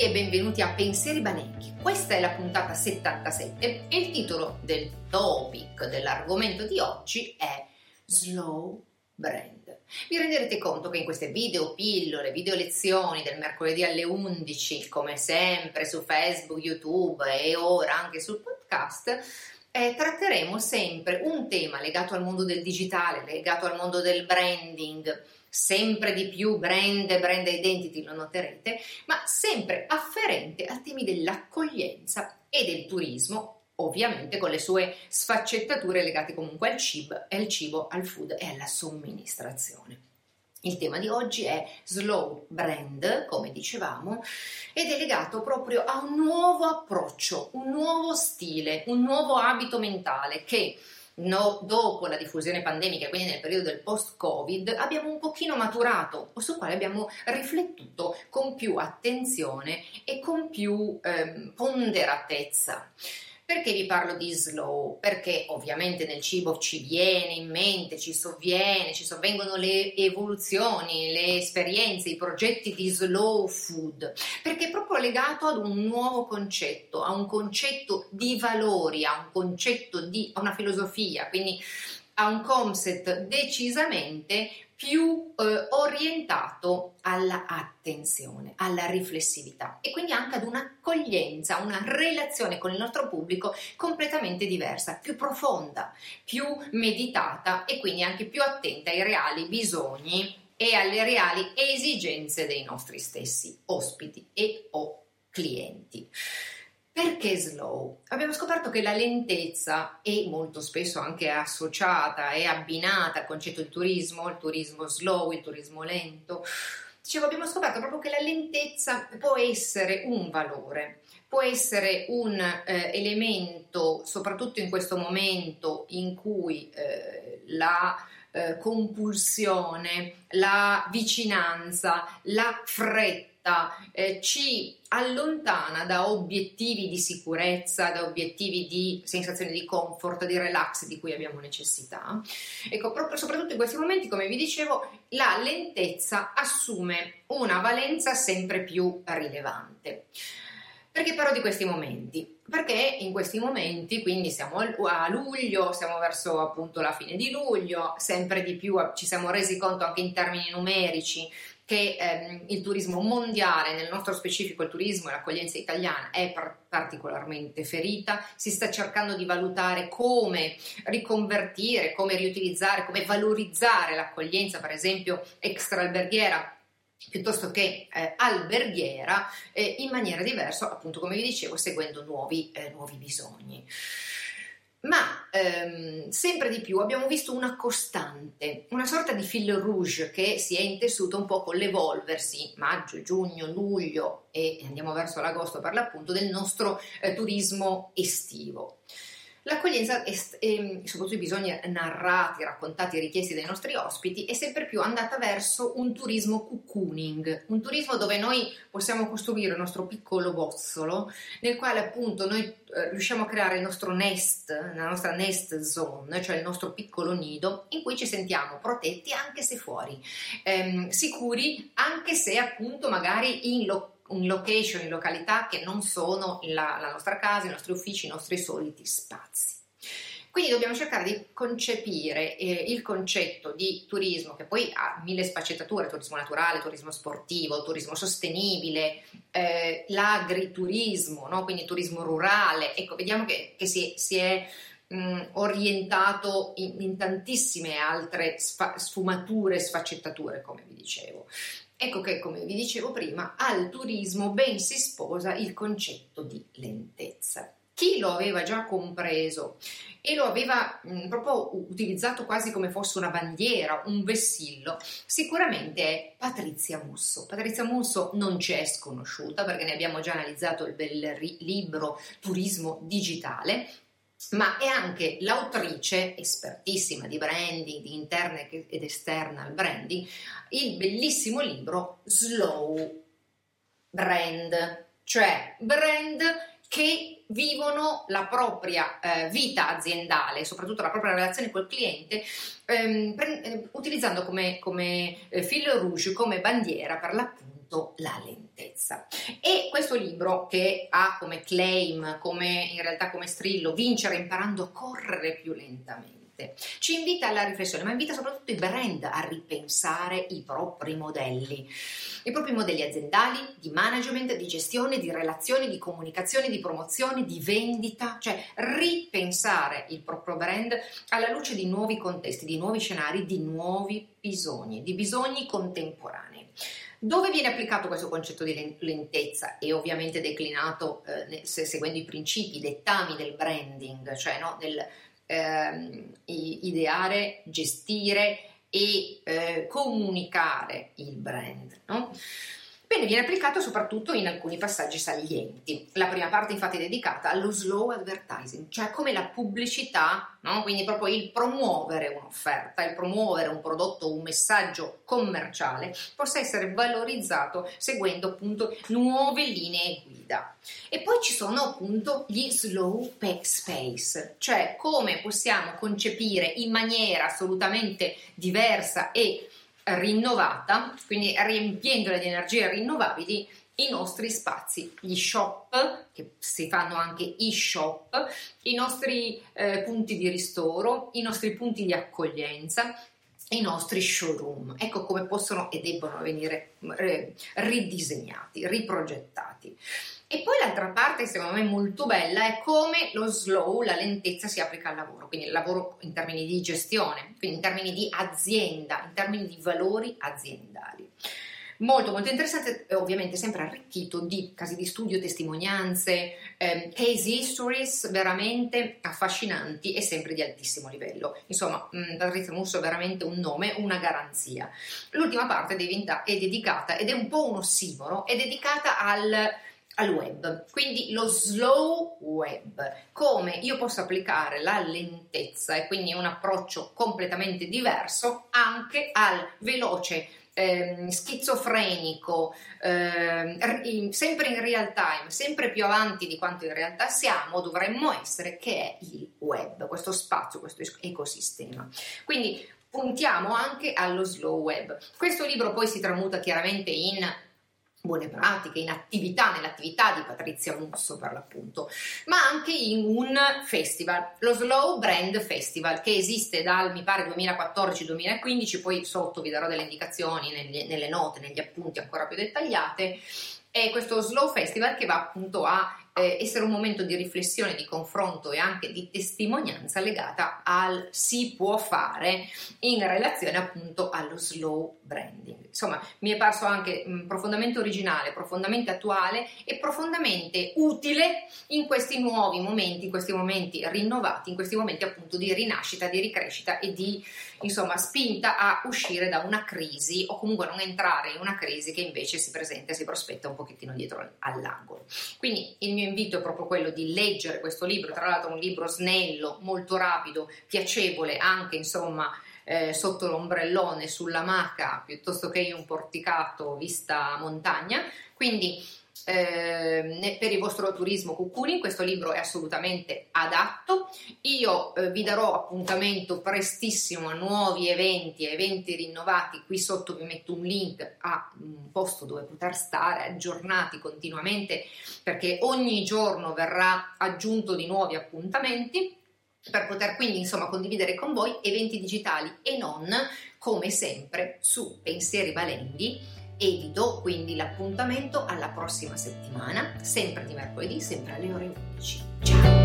e benvenuti a Pensieri Banecchi. Questa è la puntata 77 e il titolo del topic dell'argomento di oggi è Slow Brand. Vi renderete conto che in queste video pillole, video lezioni del mercoledì alle 11, come sempre su Facebook, YouTube e ora anche sul podcast, eh, tratteremo sempre un tema legato al mondo del digitale, legato al mondo del branding, sempre di più brand, brand identity, lo noterete, ma sempre afferente a temi dell'accoglienza e del turismo, ovviamente con le sue sfaccettature legate comunque al cibo, al cibo, al food e alla somministrazione. Il tema di oggi è slow brand, come dicevamo, ed è legato proprio a un nuovo approccio, un nuovo stile, un nuovo abito mentale che no, dopo la diffusione pandemica, quindi nel periodo del post-Covid, abbiamo un pochino maturato o sul quale abbiamo riflettuto con più attenzione e con più eh, ponderatezza. Perché vi parlo di slow? Perché ovviamente nel cibo ci viene in mente, ci sovviene, ci sovvengono le evoluzioni, le esperienze, i progetti di slow food, perché è proprio legato ad un nuovo concetto, a un concetto di valori, a un concetto di, a una filosofia, quindi a un concept decisamente più eh, orientato alla attenzione, alla riflessività e quindi anche ad un'accoglienza, una relazione con il nostro pubblico completamente diversa, più profonda, più meditata e quindi anche più attenta ai reali bisogni e alle reali esigenze dei nostri stessi ospiti e o clienti. Perché slow? Abbiamo scoperto che la lentezza è molto spesso anche associata e abbinata al concetto di turismo, il turismo slow, il turismo lento. Dicevo, abbiamo scoperto proprio che la lentezza può essere un valore, può essere un eh, elemento, soprattutto in questo momento in cui eh, la eh, compulsione, la vicinanza, la fretta, eh, ci allontana da obiettivi di sicurezza, da obiettivi di sensazione di comfort, di relax di cui abbiamo necessità. Ecco, proprio soprattutto in questi momenti, come vi dicevo, la lentezza assume una valenza sempre più rilevante. Perché parlo di questi momenti? Perché in questi momenti, quindi siamo a luglio, siamo verso appunto la fine di luglio, sempre di più ci siamo resi conto anche in termini numerici che ehm, il turismo mondiale, nel nostro specifico il turismo e l'accoglienza italiana, è par- particolarmente ferita. Si sta cercando di valutare come riconvertire, come riutilizzare, come valorizzare l'accoglienza, per esempio extraalberghiera piuttosto che eh, alberghiera eh, in maniera diversa, appunto come vi dicevo, seguendo nuovi, eh, nuovi bisogni ma ehm, sempre di più abbiamo visto una costante, una sorta di fil rouge che si è intessuto un po' con l'evolversi maggio, giugno, luglio e andiamo verso l'agosto per l'appunto del nostro eh, turismo estivo. L'accoglienza e, e soprattutto i bisogni narrati, raccontati e richiesti dai nostri ospiti è sempre più andata verso un turismo cocooning, un turismo dove noi possiamo costruire il nostro piccolo bozzolo nel quale appunto noi eh, riusciamo a creare il nostro nest, la nostra nest zone, cioè il nostro piccolo nido in cui ci sentiamo protetti anche se fuori, ehm, sicuri anche se appunto magari in locazione in location, in località che non sono la, la nostra casa, i nostri uffici, i nostri soliti spazi. Quindi dobbiamo cercare di concepire eh, il concetto di turismo che poi ha mille sfaccettature, turismo naturale, turismo sportivo, turismo sostenibile, eh, l'agriturismo, no? quindi turismo rurale. Ecco, vediamo che, che si, si, è mh, orientato in, in, tantissime altre sfa- sfumature, sfaccettature, come vi dicevo. Ecco che, come vi dicevo prima, al turismo ben si sposa il concetto di lentezza. Chi lo aveva già compreso e lo aveva mh, proprio utilizzato quasi come fosse una bandiera, un vessillo, sicuramente è Patrizia Musso. Patrizia Musso non ci è sconosciuta perché ne abbiamo già analizzato il bel libro Turismo Digitale ma è anche l'autrice espertissima di branding, di interna ed external branding, il bellissimo libro Slow Brand, cioè brand che vivono la propria eh, vita aziendale, soprattutto la propria relazione col cliente, ehm, pre- eh, utilizzando come, come eh, filo rouge, come bandiera per l'appunto appunto la lentezza. E questo libro che ha come claim, come in realtà come strillo, vincere imparando a correre più lentamente ci invita alla riflessione, ma invita soprattutto i brand a ripensare i propri modelli, i propri modelli aziendali, di management, di gestione, di relazioni, di comunicazione, di promozione, di vendita, cioè ripensare il proprio brand alla luce di nuovi contesti, di nuovi scenari, di nuovi bisogni, di bisogni contemporanei. Dove viene applicato questo concetto di lentezza e ovviamente declinato eh, seguendo i principi, i dettami del branding, cioè no, del ehm, ideare, gestire e eh, comunicare il brand. No? Bene, viene applicato soprattutto in alcuni passaggi salienti. La prima parte infatti è dedicata allo slow advertising, cioè come la pubblicità, no? quindi proprio il promuovere un'offerta, il promuovere un prodotto, un messaggio commerciale, possa essere valorizzato seguendo appunto nuove linee guida. E poi ci sono appunto gli slow space, cioè come possiamo concepire in maniera assolutamente diversa e rinnovata, quindi riempiendola di energie rinnovabili, i nostri spazi, gli shop, che si fanno anche e-shop, i nostri eh, punti di ristoro, i nostri punti di accoglienza, i nostri showroom. Ecco come possono e debbono venire eh, ridisegnati, riprogettati. E poi l'altra parte, secondo me molto bella, è come lo slow, la lentezza si applica al lavoro, quindi il lavoro in termini di gestione, quindi in termini di azienda, in termini di valori aziendali. Molto molto interessante, ovviamente sempre arricchito di casi di studio, testimonianze, eh, case histories veramente affascinanti e sempre di altissimo livello. Insomma, mh, Patrizia Musso è veramente un nome, una garanzia. L'ultima parte è dedicata, ed è un po' un ossimoro, è dedicata al al web, quindi lo slow web, come io posso applicare la lentezza e quindi un approccio completamente diverso anche al veloce eh, schizofrenico, eh, sempre in real time, sempre più avanti di quanto in realtà siamo, dovremmo essere, che è il web, questo spazio, questo ecosistema. Quindi puntiamo anche allo slow web. Questo libro poi si tramuta chiaramente in buone pratiche, in attività, nell'attività di Patrizia Musso per l'appunto, ma anche in un festival, lo Slow Brand Festival, che esiste dal mi pare 2014-2015, poi sotto vi darò delle indicazioni nelle, nelle note, negli appunti ancora più dettagliate, è questo Slow Festival che va appunto a eh, essere un momento di riflessione, di confronto e anche di testimonianza legata al si può fare in relazione appunto allo slow branding. Insomma, mi è parso anche mh, profondamente originale, profondamente attuale e profondamente utile in questi nuovi momenti, in questi momenti rinnovati, in questi momenti appunto di rinascita, di ricrescita e di insomma spinta a uscire da una crisi o comunque non entrare in una crisi che invece si presenta e si prospetta un pochettino dietro all'angolo. Quindi il mio invito è proprio quello di leggere questo libro, tra l'altro un libro snello, molto rapido, piacevole, anche insomma eh, sotto l'ombrellone sulla maca piuttosto che in un porticato vista montagna. Quindi eh, per il vostro turismo cucuni, questo libro è assolutamente adatto. Io eh, vi darò appuntamento prestissimo a nuovi eventi, eventi rinnovati. Qui sotto vi metto un link a un posto dove poter stare aggiornati continuamente perché ogni giorno verrà aggiunto di nuovi appuntamenti per poter quindi insomma condividere con voi eventi digitali e non come sempre su Pensieri Valenghi e vi do quindi l'appuntamento alla prossima settimana, sempre di mercoledì, sempre alle ore 11. Ciao!